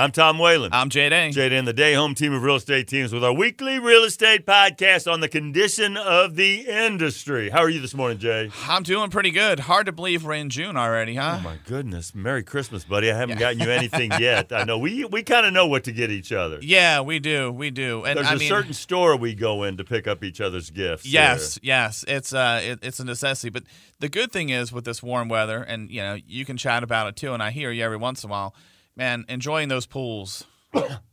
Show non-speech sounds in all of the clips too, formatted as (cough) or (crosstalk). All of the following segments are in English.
I'm Tom Whalen. I'm Jay Day. Jay Day the Day Home team of real estate teams with our weekly real estate podcast on the condition of the industry. How are you this morning, Jay? I'm doing pretty good. Hard to believe we're in June already, huh? Oh my goodness. Merry Christmas, buddy. I haven't gotten you anything (laughs) yet. I know we we kind of know what to get each other. Yeah, we do. We do. And There's I a mean, certain store we go in to pick up each other's gifts. Yes, yes, it's uh, it, it's a necessity. But the good thing is with this warm weather, and you know, you can chat about it too. And I hear you every once in a while, man, enjoying those pools.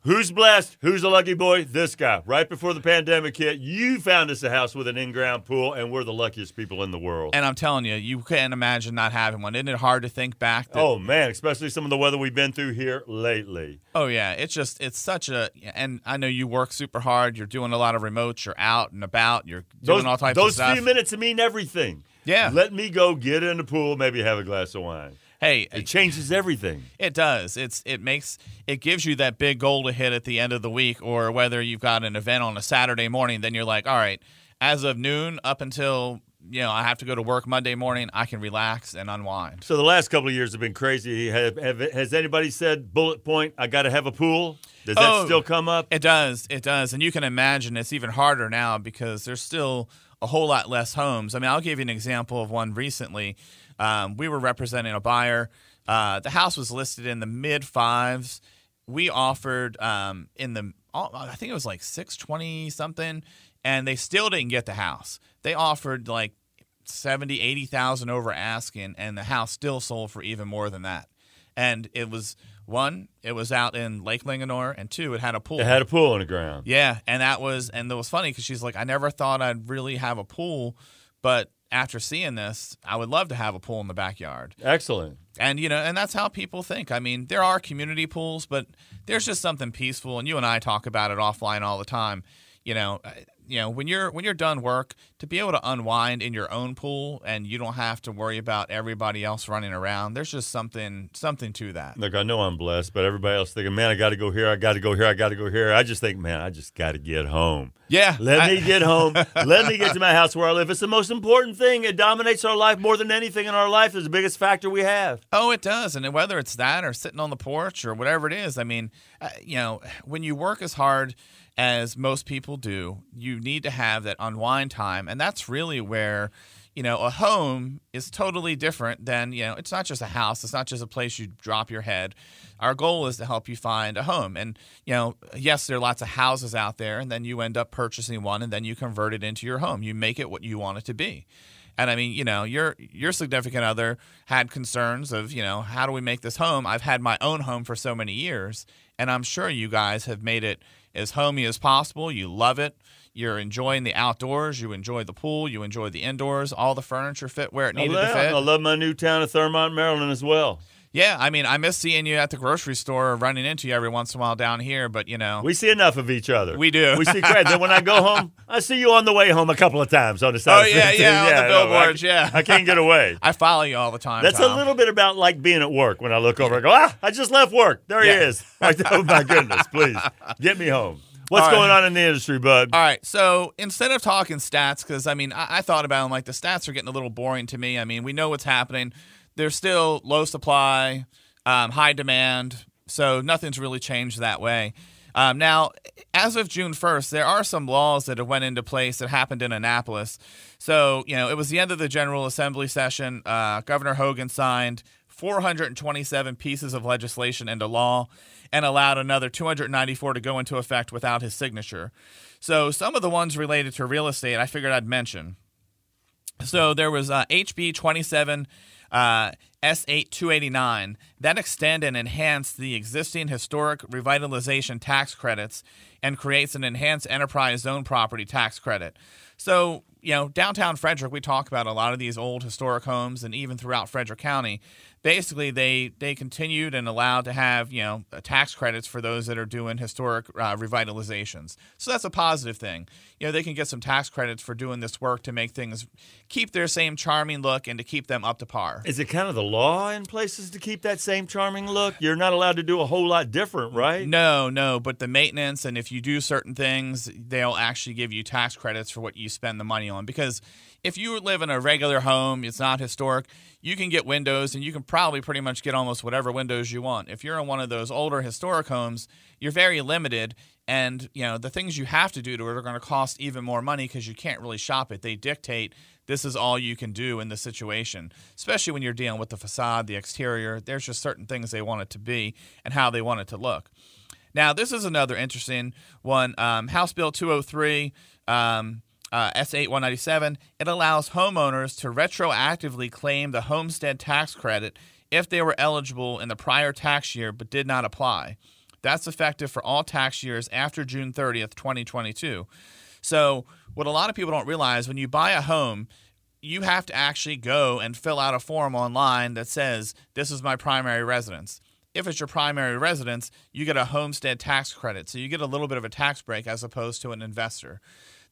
Who's blessed? Who's a lucky boy? This guy. Right before the pandemic hit, you found us a house with an in-ground pool, and we're the luckiest people in the world. And I'm telling you, you can't imagine not having one. Isn't it hard to think back? That, oh man, especially some of the weather we've been through here lately. Oh yeah, it's just it's such a. And I know you work super hard. You're doing a lot of remotes. You're out and about. You're doing Those, all types those of stuff. few minutes mean everything. Yeah. Let me go get in the pool, maybe have a glass of wine. Hey, It changes everything. It does. It's it makes it gives you that big goal to hit at the end of the week, or whether you've got an event on a Saturday morning, then you're like, all right, as of noon up until you know I have to go to work Monday morning, I can relax and unwind. So the last couple of years have been crazy. Have, have, has anybody said bullet point? I got to have a pool. Does that Oh. still come up? It does. It does, and you can imagine it's even harder now because there's still a whole lot less homes. I mean, I'll give you an example of one recently. Um, we were representing a buyer. Uh, the house was listed in the mid fives. We offered um, in the I think it was like six twenty something, and they still didn't get the house. They offered like 70, 80,000 over asking, and the house still sold for even more than that. And it was one, it was out in Lake Linganore, and two, it had a pool. It had a pool on the ground. Yeah, and that was and it was funny because she's like, I never thought I'd really have a pool, but after seeing this, I would love to have a pool in the backyard. Excellent. And you know, and that's how people think. I mean, there are community pools, but there's just something peaceful, and you and I talk about it offline all the time. You know, you know when you're when you're done work, to be able to unwind in your own pool, and you don't have to worry about everybody else running around. There's just something something to that. Look, I know I'm blessed, but everybody else thinking, man, I got to go here. I got to go here. I got to go here. I just think, man, I just got to get home. Yeah, Let I- me get home. (laughs) Let me get to my house where I live. It's the most important thing. It dominates our life more than anything in our life. is the biggest factor we have. Oh, it does. And whether it's that or sitting on the porch or whatever it is, I mean, uh, you know, when you work as hard as most people do, you need to have that unwind time. And that's really where, you know, a home is totally different than, you know, it's not just a house, it's not just a place you drop your head. Our goal is to help you find a home. And, you know, yes, there are lots of houses out there, and then you end up purchasing one and then you convert it into your home. You make it what you want it to be. And I mean, you know, your your significant other had concerns of, you know, how do we make this home? I've had my own home for so many years, and I'm sure you guys have made it as homey as possible. You love it. You're enjoying the outdoors. You enjoy the pool. You enjoy the indoors. All the furniture fit where it needed to fit. I love my new town of Thurmont, Maryland as well. Yeah, I mean, I miss seeing you at the grocery store, or running into you every once in a while down here. But you know, We see enough of each other. We do. We see great. then when I go home, (laughs) I see you on the way home a couple of times on the side. Oh, of yeah, 15. yeah, on the no, I- billboards, yeah. I can't get away. (laughs) I follow you all the time. That's Tom. a little bit about like being at work. When I look over, I go, ah, I just left work. There he is. (laughs) Like, oh my goodness, please get me home. What's right. going on in the industry, bud? All right, so instead of talking stats, because I mean, I, I thought about them like the stats are getting a little boring to me. I mean, we know what's happening. There's still low supply, um, high demand, so nothing's really changed that way. Um, now, as of June 1st, there are some laws that have went into place that happened in Annapolis. So, you know, it was the end of the General Assembly session. Uh, Governor Hogan signed 427 pieces of legislation into law and allowed another 294 to go into effect without his signature. So, some of the ones related to real estate I figured I'd mention. So there was uh, HB 27 uh, SB 289 that extend and enhance the existing historic revitalization tax credits and creates an enhanced enterprise zone property tax credit. So, you know, downtown Frederick, we talk about a lot of these old historic homes, and even throughout Frederick County, basically they they continued and allowed to have you know tax credits for those that are doing historic uh, revitalizations. So that's a positive thing. You know, they can get some tax credits for doing this work to make things keep their same charming look and to keep them up to par. Is it kind of the law in places to keep that same charming look? You're not allowed to do a whole lot different, right? No, no, but the maintenance and if you do certain things, they'll actually give you tax credits for what you you spend the money on. Because if you live in a regular home, it's not historic, you can get windows and you can probably pretty much get almost whatever windows you want. If you're in one of those older historic homes, you're very limited and you know the things you have to do to it are going to cost even more money because you can't really shop it. They dictate this is all you can do in the situation, especially when you're dealing with the facade, the exterior. There's just certain things they want it to be and how they want it to look. Now, this is another interesting one. Um, House Bill 203. Um, uh, SB 197, it allows homeowners to retroactively claim the homestead tax credit if they were eligible in the prior tax year but did not apply. That's effective for all tax years after June 30th, 2022. So, what a lot of people don't realize when you buy a home, you have to actually go and fill out a form online that says, This is my primary residence. If it's your primary residence, you get a homestead tax credit. So, you get a little bit of a tax break as opposed to an investor.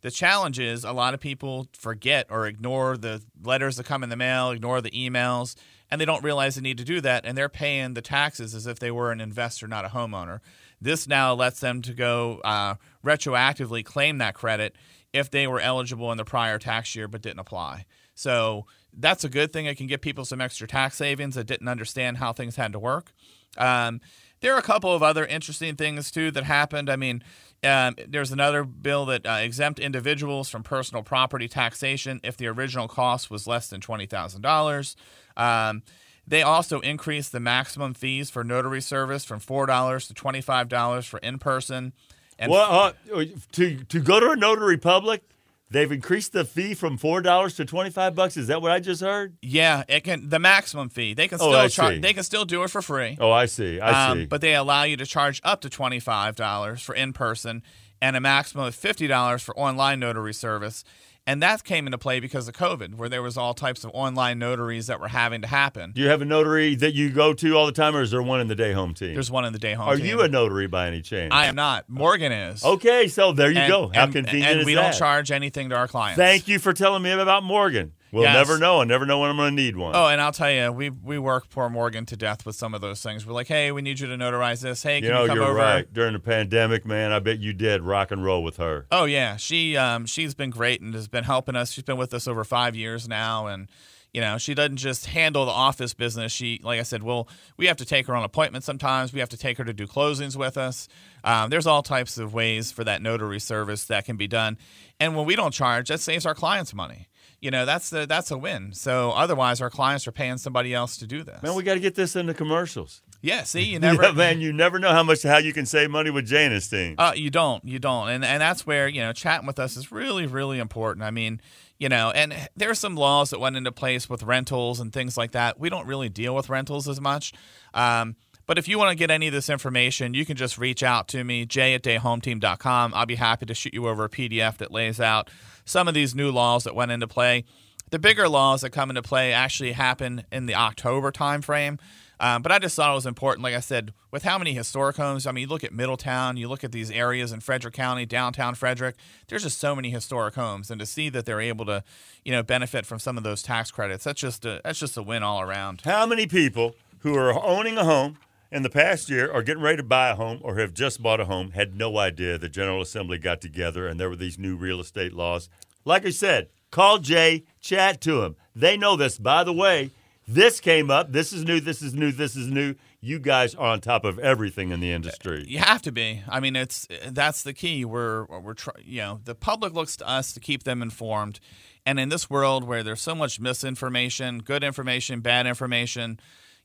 The challenge is a lot of people forget or ignore the letters that come in the mail, ignore the emails, and they don't realize they need to do that, and they're paying the taxes as if they were an investor, not a homeowner. This now lets them to go uh, retroactively claim that credit if they were eligible in the prior tax year but didn't apply. So that's a good thing. It can give people some extra tax savings that didn't understand how things had to work. Um, there are a couple of other interesting things too that happened. I mean, um, there's another bill that uh, exempt individuals from personal property taxation if the original cost was less than twenty thousand dollars. Um, they also increased the maximum fees for notary service from four dollars to twenty five dollars for in person. And well, uh, to to go to a notary public, They've increased the fee from four dollars to twenty five bucks. Is that what I just heard? Yeah, it can the maximum fee. They can oh, still oh, charge. They can still do it for free. Oh, I see. I um, see. But they allow you to charge up to twenty five dollars for in person and a maximum of fifty dollars for online notary service. And that came into play because of COVID, where there was all types of online notaries that were having to happen. Do you have a notary that you go to all the time, or is there one in the day home team? There's one in the day home team. Are team. you a notary by any chance? I am not. Morgan is. Okay, so there you and, go. How and, convenient and we that? don't charge anything to our clients. Thank you for telling me about Morgan. We'll yes. never know. I never know when I'm going to need one. Oh, and I'll tell you, we we work poor Morgan to death with some of those things. We're like, hey, we need you to notarize this. Hey, can you know, you come are over? right. During the pandemic, man, I bet you did rock and roll with her. Oh yeah, she um she's been great and has been helping us. She's been with us over five years now, and you know she doesn't just handle the office business. She, like I said, well, we have to take her on appointments sometimes. We have to take her to do closings with us. Um, there's all types of ways for that notary service that can be done, and when we don't charge, that saves our clients money you know that's the that's a win. So otherwise, our clients are paying somebody else to do this. Man, we got to get this into commercials. Yeah, see, you (laughs) never, yeah, man, you never know how much how you can save money with Jana's team. Uh, you don't, you don't, and and that's where you know chatting with us is really really important. I mean, you know, and there are some laws that went into place with rentals and things like that. We don't really deal with rentals as much. Um, but if you want to get any of this information, you can just reach out to me, jay at dayhometeam.com. I'll be happy to shoot you over a PDF that lays out some of these new laws that went into play. The bigger laws that come into play actually happen in the October timeframe. Um, but I just thought it was important, like I said, with how many historic homes. I mean, you look at Middletown, you look at these areas in Frederick County, downtown Frederick. There's just so many historic homes, and to see that they're able to, you know, benefit from some of those tax credits, that's just a that's just a win all around. How many people who are owning a home in the past year are getting ready to buy a home or have just bought a home had no idea the General Assembly got together and there were these new real estate laws. Like I said, call Jay, chat to him. They know this. By the way, this came up. This is new. This is new. This is new. You guys are on top of everything in the industry. You have to be. I mean, it's that's the key. We're we're try, you know the public looks to us to keep them informed, and in this world where there's so much misinformation, good information, bad information,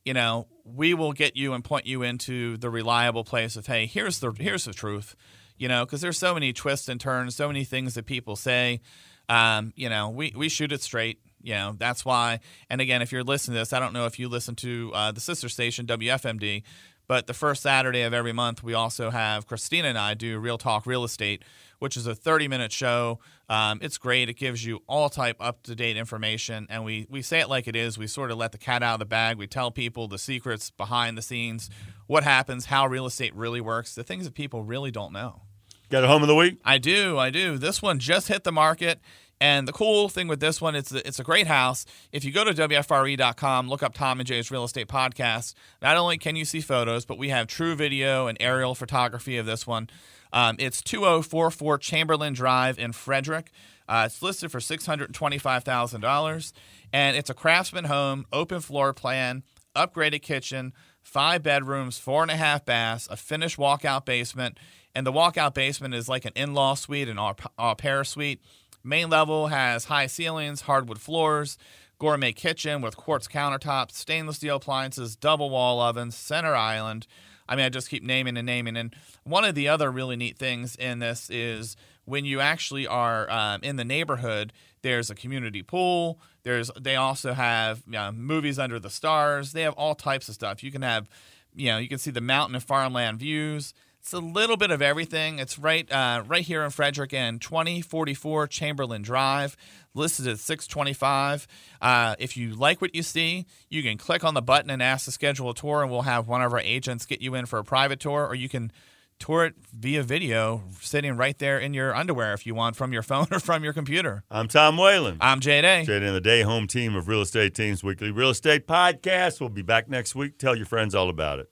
you know, we will get you and point you into the reliable place of, hey, here's the here's the truth, you know, because there's so many twists and turns, so many things that people say. Um, you know, we we shoot it straight. You know, that's why. And again, if you're listening to this, I don't know if you listen to uh, the sister station WFMD, but the first Saturday of every month, we also have Christina and I do Real Talk Real Estate, which is a 30 minute show. Um, it's great. It gives you all type up to date information, and we we say it like it is. We sort of let the cat out of the bag. We tell people the secrets behind the scenes, what happens, how real estate really works, the things that people really don't know. Got a home of the week? I do. I do. This one just hit the market. And the cool thing with this one, it's a, it's a great house. If you go to WFRE.com, look up Tom and Jay's Real Estate Podcast, not only can you see photos, but we have true video and aerial photography of this one. Um, it's 2044 Chamberlain Drive in Frederick. Uh, it's listed for $625,000. And it's a craftsman home, open floor plan, upgraded kitchen, five bedrooms, four and a half baths, a finished walkout basement. And the walkout basement is like an in law suite, an au pair suite. Main level has high ceilings, hardwood floors, gourmet kitchen with quartz countertops, stainless steel appliances, double wall ovens, center island. I mean, I just keep naming and naming. And one of the other really neat things in this is when you actually are um, in the neighborhood, there's a community pool. There's they also have you know, movies under the stars. They have all types of stuff. You can have, you know, you can see the mountain and farmland views. It's a little bit of everything. It's right uh, right here in Frederick and 2044 Chamberlain Drive, listed at 625. Uh, if you like what you see, you can click on the button and ask to schedule a tour, and we'll have one of our agents get you in for a private tour, or you can tour it via video, sitting right there in your underwear if you want, from your phone (laughs) or from your computer. I'm Tom Whalen. I'm Jay Day. Jay Day and the Day Home Team of Real Estate Teams Weekly Real Estate Podcast. We'll be back next week. Tell your friends all about it.